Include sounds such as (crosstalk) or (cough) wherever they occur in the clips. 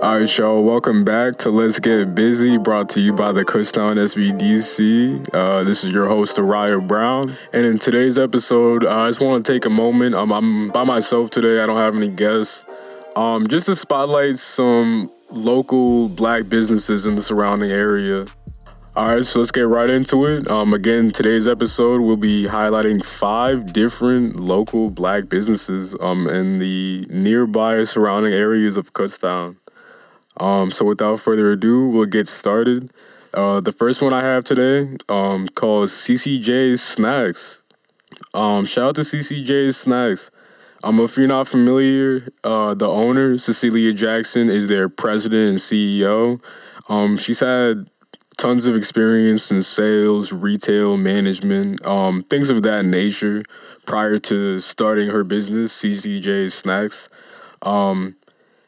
All right, y'all. Welcome back to Let's Get Busy, brought to you by the Kutztown SBDC. Uh, this is your host, Oryah Brown. And in today's episode, uh, I just want to take a moment. Um, I'm by myself today. I don't have any guests. Um, just to spotlight some local black businesses in the surrounding area. All right, so let's get right into it. Um, again, today's episode we'll be highlighting five different local black businesses um, in the nearby surrounding areas of Kutztown. Um, so without further ado, we'll get started. Uh, the first one I have today um, called CeCe J's Snacks. Um, shout out to CeCe J's Snacks. Um, if you're not familiar, uh, the owner, Cecilia Jackson, is their president and CEO. Um, she's had tons of experience in sales, retail, management, um, things of that nature prior to starting her business, CeCe J's Snacks. Um,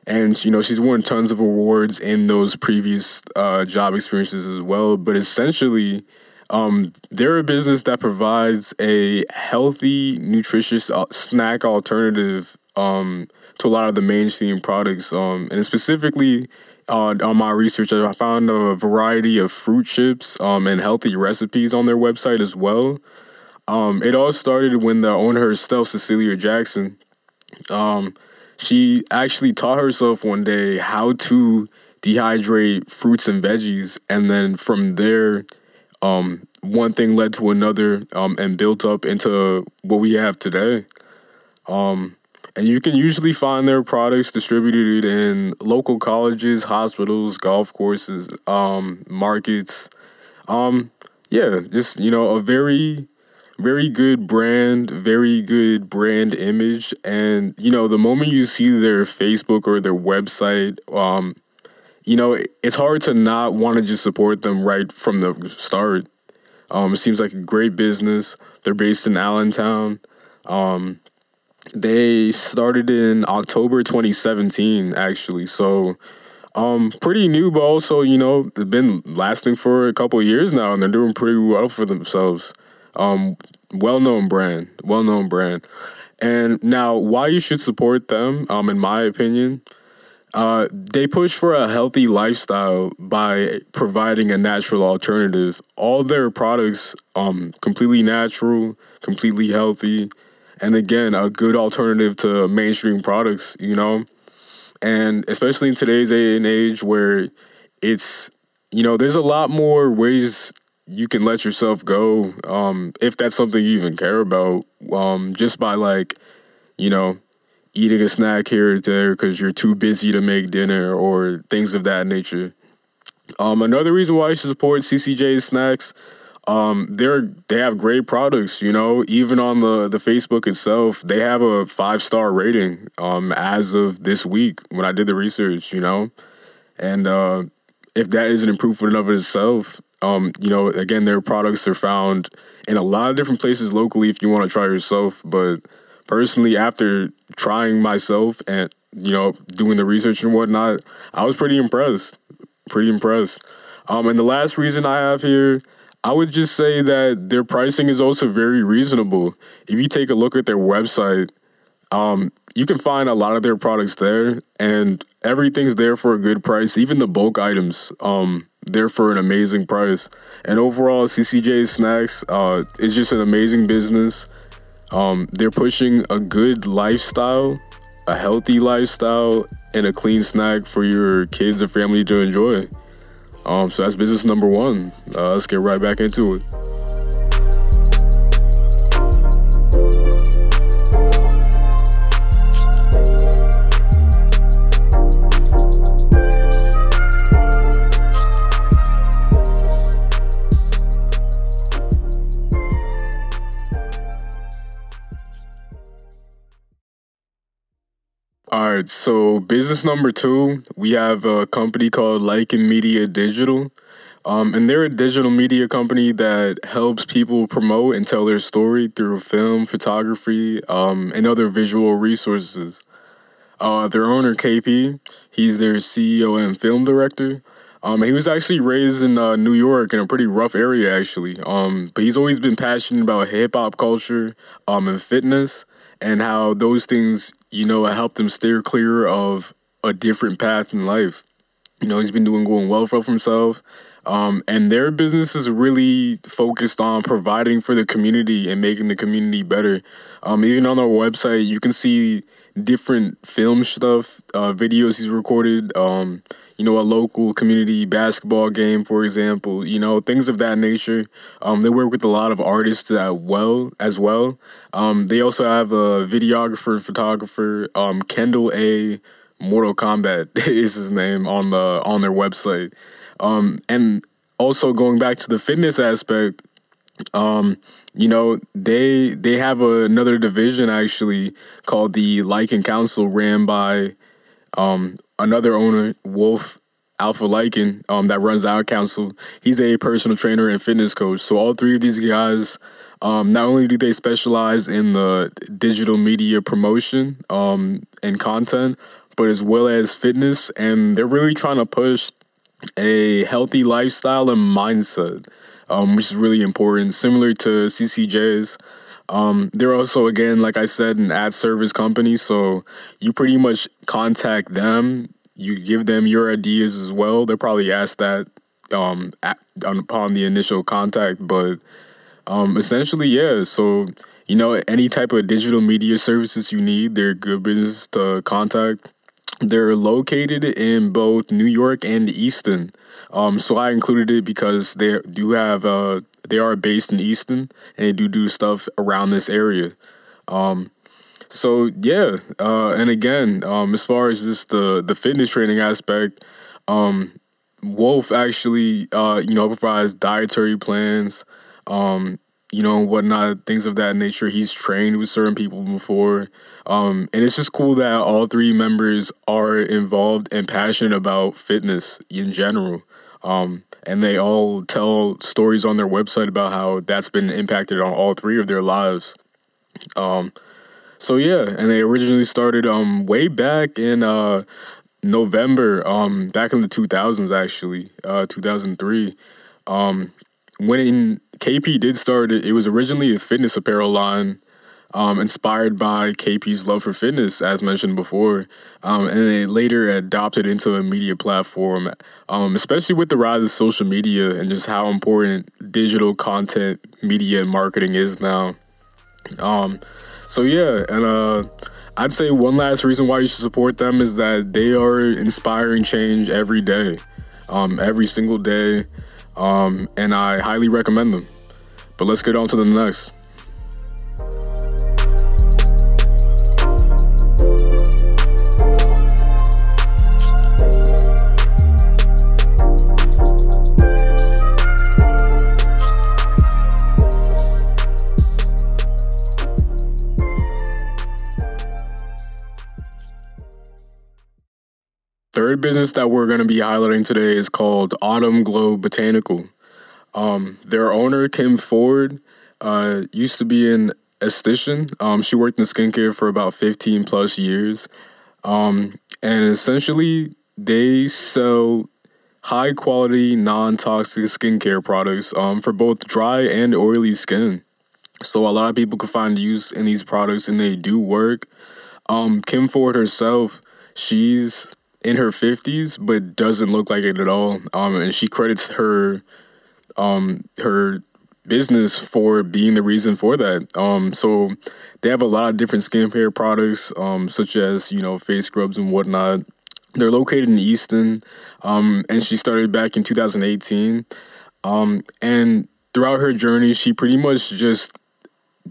and you know she's won tons of awards in those previous uh, job experiences as well. But essentially, um, they're a business that provides a healthy, nutritious uh, snack alternative um, to a lot of the mainstream products. Um, and specifically, on my research, I found a variety of fruit chips um, and healthy recipes on their website as well. Um, it all started when the owner herself, Cecilia Jackson, um, she actually taught herself one day how to dehydrate fruits and veggies, and then from there, um, one thing led to another, um, and built up into what we have today. Um, and you can usually find their products distributed in local colleges, hospitals, golf courses, um, markets. Um, yeah, just you know, a very very good brand, very good brand image, and you know the moment you see their Facebook or their website, um, you know it's hard to not want to just support them right from the start. Um, it seems like a great business. They're based in Allentown. Um, they started in October 2017, actually. So, um, pretty new, but also you know they've been lasting for a couple years now, and they're doing pretty well for themselves. Um, well known brand, well known brand. And now, why you should support them, um, in my opinion, uh, they push for a healthy lifestyle by providing a natural alternative. All their products, um, completely natural, completely healthy, and again, a good alternative to mainstream products. You know, and especially in today's day and age where it's you know, there's a lot more ways you can let yourself go um, if that's something you even care about um, just by like you know eating a snack here or there because you're too busy to make dinner or things of that nature um, another reason why you should support CeCe J snacks um, they're they have great products you know even on the the facebook itself they have a five star rating um, as of this week when i did the research you know and uh, if that isn't proof in of itself um, you know, again, their products are found in a lot of different places locally if you want to try yourself. But personally, after trying myself and, you know, doing the research and whatnot, I was pretty impressed. Pretty impressed. Um, and the last reason I have here, I would just say that their pricing is also very reasonable. If you take a look at their website, um, you can find a lot of their products there, and everything's there for a good price. Even the bulk items, um, they're for an amazing price. And overall, CeCe J Snacks uh, is just an amazing business. Um, they're pushing a good lifestyle, a healthy lifestyle, and a clean snack for your kids and family to enjoy. Um, so that's business number one. Uh, let's get right back into it. Right, so business number two, we have a company called Lycan Media Digital. Um, and they're a digital media company that helps people promote and tell their story through film, photography, um, and other visual resources. Uh, their owner, KP, he's their CEO and film director. Um, he was actually raised in uh, New York in a pretty rough area, actually. Um, but he's always been passionate about hip hop culture um, and fitness and how those things, you know, help them steer clear of a different path in life. You know, he's been doing going well for himself. Um, and their business is really focused on providing for the community and making the community better. Um, even on their website, you can see different film stuff, uh, videos he's recorded. Um, you know, a local community basketball game, for example. You know, things of that nature. Um, they work with a lot of artists as well. As well, um, they also have a videographer, and photographer, um, Kendall A. Mortal Kombat (laughs) is his name on the on their website. Um, and also going back to the fitness aspect, um, you know, they they have a, another division actually called the Lycan Council, ran by um, another owner, Wolf Alpha Lycan, um, that runs our council. He's a personal trainer and fitness coach. So all three of these guys, um, not only do they specialize in the digital media promotion um, and content, but as well as fitness, and they're really trying to push a healthy lifestyle and mindset, um, which is really important. Similar to CeCe J's, um, they're also again, like I said, an ad service company. So you pretty much contact them. You give them your ideas as well. They'll probably ask that um, at, upon the initial contact, but um, essentially, yeah. So you know, any type of digital media services you need, they're good business to contact. They're located in both New York and Easton. Um, so I included it because they do have uh, they are based in Easton and they do do stuff around this area. Um, so yeah, uh, and again, um, as far as just the the fitness training aspect, um, Wolf actually uh, you know provides dietary plans. Um, you know, whatnot, things of that nature. He's trained with certain people before. Um, and it's just cool that all three members are involved and passionate about fitness in general. Um, and they all tell stories on their website about how that's been impacted on all three of their lives. Um, so yeah, and they originally started um, way back in uh, November, um, back in the 2000s actually, uh, 2003. Um, when KP did start it, it was originally a fitness apparel line um, inspired by KP's love for fitness, as mentioned before, um, and it later adopted into a media platform, um, especially with the rise of social media and just how important digital content, media, and marketing is now. Um, so yeah, and uh, I'd say one last reason why you should support them is that they are inspiring change every day, um, every single day um, and I highly recommend them. But let's get on to the next. Third business that we're going to be highlighting today is called Autumn Glow Botanical. Um, their owner, Kim Ford, uh, used to be an esthetician. Um, she worked in skincare for about 15 plus years. Um, and essentially, they sell high quality, non toxic skincare products um, for both dry and oily skin. So, a lot of people can find use in these products and they do work. Um, Kim Ford herself, she's in her 50s, but doesn't look like it at all. Um, and she credits her um, her business for being the reason for that. Um, so they have a lot of different skincare products, um, such as you know face scrubs and whatnot. They're located in Easton, um, and she started back in 2018. Um, and throughout her journey, she pretty much just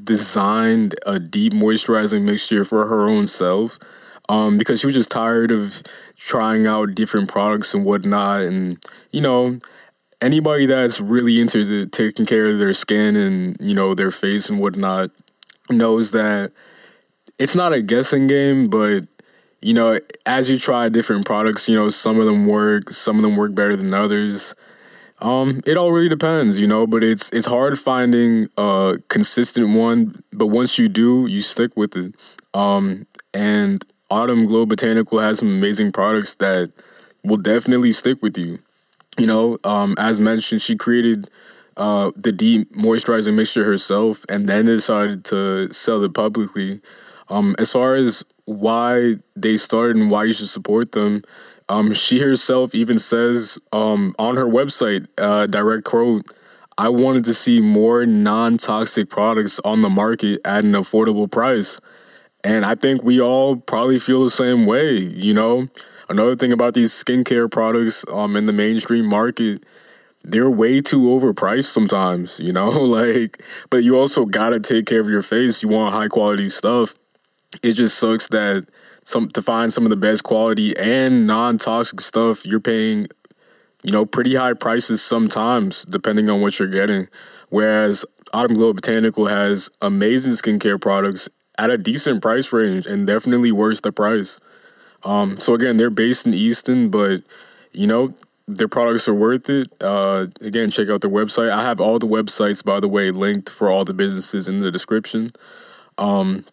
designed a deep moisturizing mixture for her own self um, because she was just tired of trying out different products and whatnot. And, you know, anybody that's really into taking care of their skin and, you know, their face and whatnot knows that it's not a guessing game, but you know, as you try different products, you know, some of them work, some of them work better than others. Um, it all really depends, you know, but it's it's hard finding a consistent one, but once you do, you stick with it. Um, and Autumn Glow Botanical has some amazing products that will definitely stick with you. You know, um, as mentioned, she created uh, the deep moisturizing mixture herself and then decided to sell it publicly. Um, as far as why they started and why you should support them, um, she herself even says um, on her website, uh, direct quote, I wanted to see more non toxic products on the market at an affordable price. And I think we all probably feel the same way, you know? Another thing about these skincare products um, in the mainstream market, they're way too overpriced sometimes, you know? (laughs) like, but you also gotta take care of your face. You want high quality stuff. It just sucks that some to find some of the best quality and non toxic stuff, you're paying, you know, pretty high prices sometimes, depending on what you're getting. Whereas Autumn Glow Botanical has amazing skincare products at a decent price range and definitely worth the price. Um, so again, they're based in Easton, but you know their products are worth it. Uh, again, check out their website. I have all the websites, by the way, linked for all the businesses in the description. Um,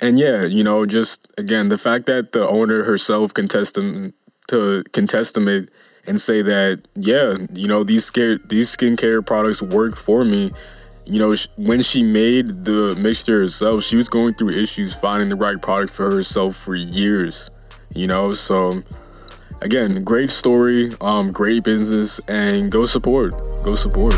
and yeah, you know, just again, the fact that the owner herself can them to can testament and say that yeah, you know, these scare these skincare products work for me. You know, when she made the mixture herself, she was going through issues finding the right product for herself for years. You know, so again, great story, um, great business, and go support, go support.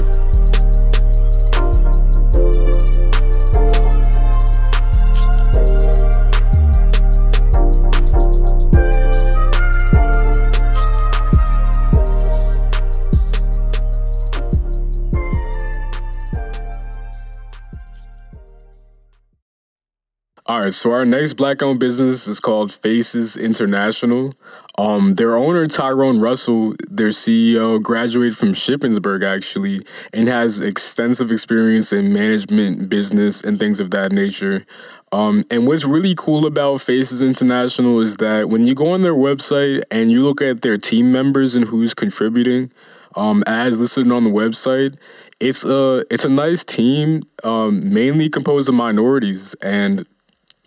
Right, so our next black owned business is called Faces International. Um, their owner, Tyrone Russell, their CEO, graduated from Shippensburg actually and has extensive experience in management, business, and things of that nature. Um, and what's really cool about Faces International is that when you go on their website and you look at their team members and who's contributing, um, as listed on the website, it's a it's a nice team, um, mainly composed of minorities, and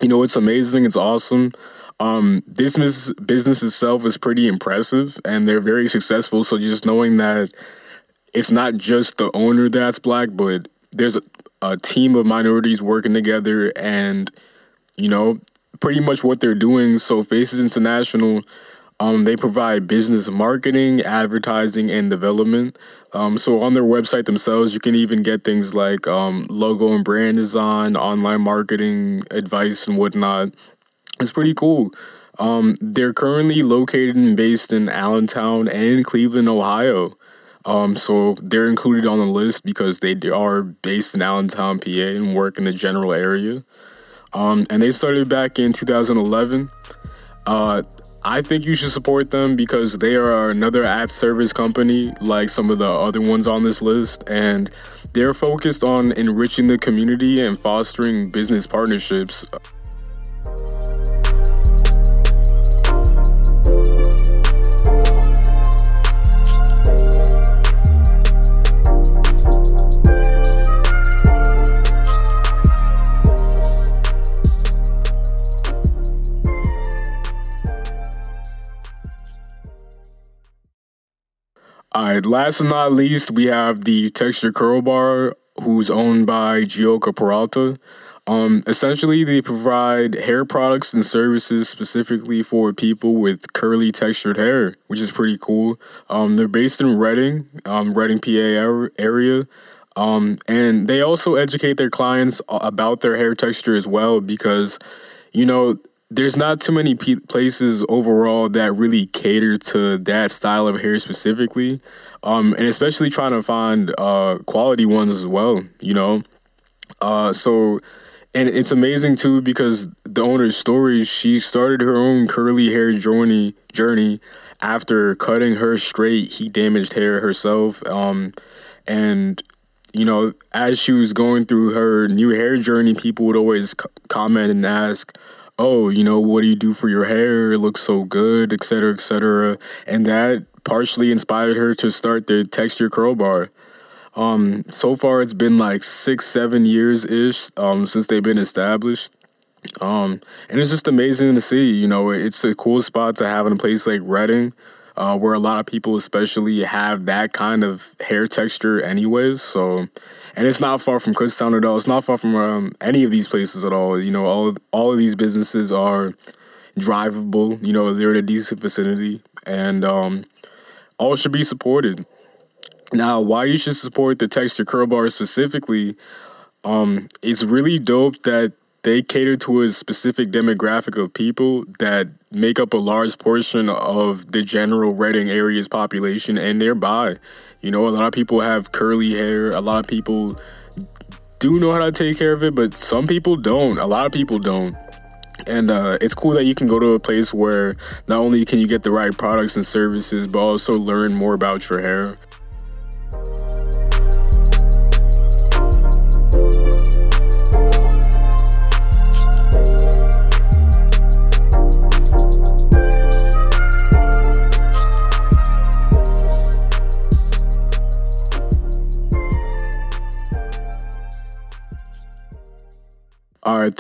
you know, it's amazing. It's awesome. Um, business business itself is pretty impressive, and they're very successful. So just knowing that it's not just the owner that's black, but there's a, a team of minorities working together, and you know, pretty much what they're doing. So Faces International um, they provide business marketing, advertising, and development. Um, so on their website themselves, you can even get things like um, logo and brand design, online marketing advice, and whatnot. It's pretty cool. Um, they're currently located and based in Allentown and Cleveland, Ohio. Um, so they're included on the list because they are based in Allentown, PA, and work in the general area. Um, and they started back in 2011. Uh, I think you should support them because they are another ad service company like some of the other ones on this list, and they're focused on enriching the community and fostering business partnerships. Right, last but not least, we have the Texture Curl Bar, who's owned by Gioca Peralta. Um, essentially, they provide hair products and services specifically for people with curly textured hair, which is pretty cool. Um, they're based in Reading, um, Reading, PA area. Um, and they also educate their clients about their hair texture as well because, you know, there's not too many places overall that really cater to that style of hair specifically, um, and especially trying to find uh, quality ones as well. You know, uh, so and it's amazing too because the owner's story. She started her own curly hair journey journey after cutting her straight heat damaged hair herself, um, and you know, as she was going through her new hair journey, people would always c- comment and ask oh, you know, what do you do for your hair? It looks so good, et cetera, et cetera. And that partially inspired her to start the texture curl bar. Um, so far, it's been like six, seven years ish um, since they've been established. Um, and it's just amazing to see. You know, it's a cool spot to have in a place like Reading. uh, where a lot of people, especially, have that kind of hair texture, anyways. So, and it's not far from Kutztown at all. It's not far from um, any of these places at all. You know, all all of these businesses are drivable. You know, they're in a decent vicinity, and um, all should be supported. Now, why you should support the Texture Curl Bar specifically? Um, it's really dope that they cater to a specific demographic of people that make up a large portion of the general Reading area's population and nearby. You know, a lot of people have curly hair. A lot of people do know how to take care of it, but some people don't. A lot of people don't. And uh, it's cool that you can go to a place where not only can you get the right products and services, but also learn more about your hair.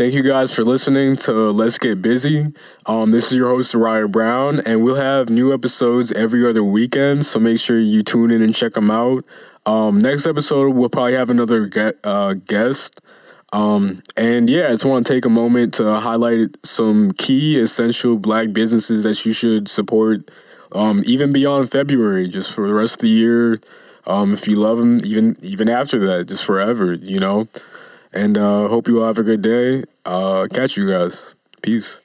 Thank you guys for listening to Let's Get Busy. Um, this is your host, Oryah Brown, and we'll have new episodes every other weekend, so make sure you tune in and check them out. Um, next episode, we'll probably have another uh, guest. Um, and yeah, I just want to take a moment to highlight some key essential black businesses that you should support, um, even beyond February, just for the rest of the year. Um, if you love them, even even after that, just forever, you know. And uh, hope you all have a good day. Uh, catch you guys. Peace.